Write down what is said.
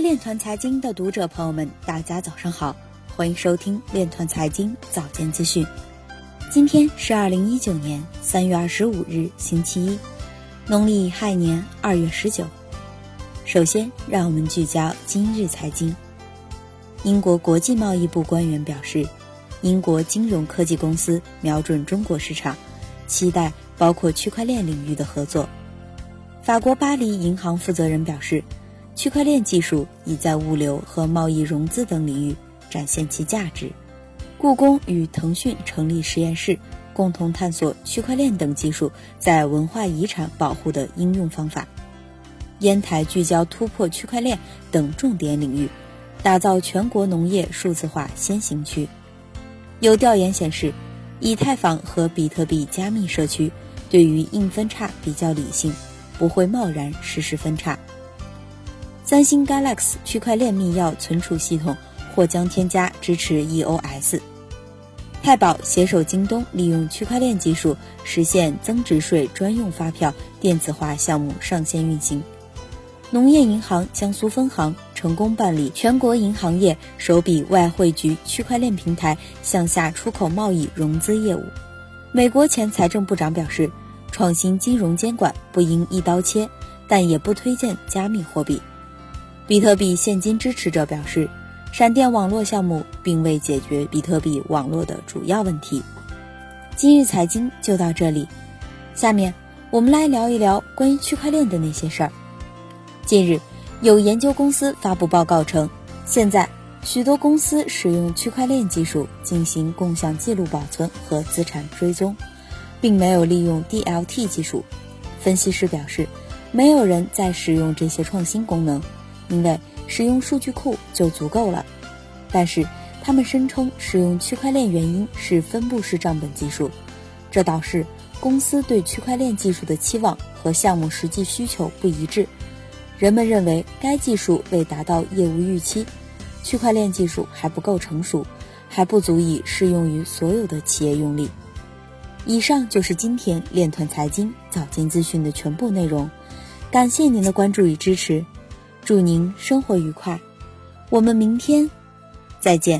链团财经的读者朋友们，大家早上好，欢迎收听链团财经早间资讯。今天是二零一九年三月二十五日，星期一，农历亥年二月十九。首先，让我们聚焦今日财经。英国国际贸易部官员表示，英国金融科技公司瞄准中国市场，期待包括区块链领域的合作。法国巴黎银行负责人表示。区块链技术已在物流和贸易融资等领域展现其价值。故宫与腾讯成立实验室，共同探索区块链等技术在文化遗产保护的应用方法。烟台聚焦突破区块链等重点领域，打造全国农业数字化先行区。有调研显示，以太坊和比特币加密社区对于硬分叉比较理性，不会贸然实施分叉。三星 Galaxy 区块链密钥存储系统或将添加支持 EOS。太保携手京东，利用区块链技术实现增值税专用发票电子化项目上线运行。农业银行江苏分行成功办理全国银行业首笔外汇局区块链平台向下出口贸易融资业务。美国前财政部长表示，创新金融监管不应一刀切，但也不推荐加密货币。比特币现金支持者表示，闪电网络项目并未解决比特币网络的主要问题。今日财经就到这里，下面我们来聊一聊关于区块链的那些事儿。近日，有研究公司发布报告称，现在许多公司使用区块链技术进行共享记录保存和资产追踪，并没有利用 DLT 技术。分析师表示，没有人在使用这些创新功能。因为使用数据库就足够了，但是他们声称使用区块链原因是分布式账本技术，这导致公司对区块链技术的期望和项目实际需求不一致。人们认为该技术未达到业务预期，区块链技术还不够成熟，还不足以适用于所有的企业用力。以上就是今天链团财经早间资讯的全部内容，感谢您的关注与支持。祝您生活愉快，我们明天再见。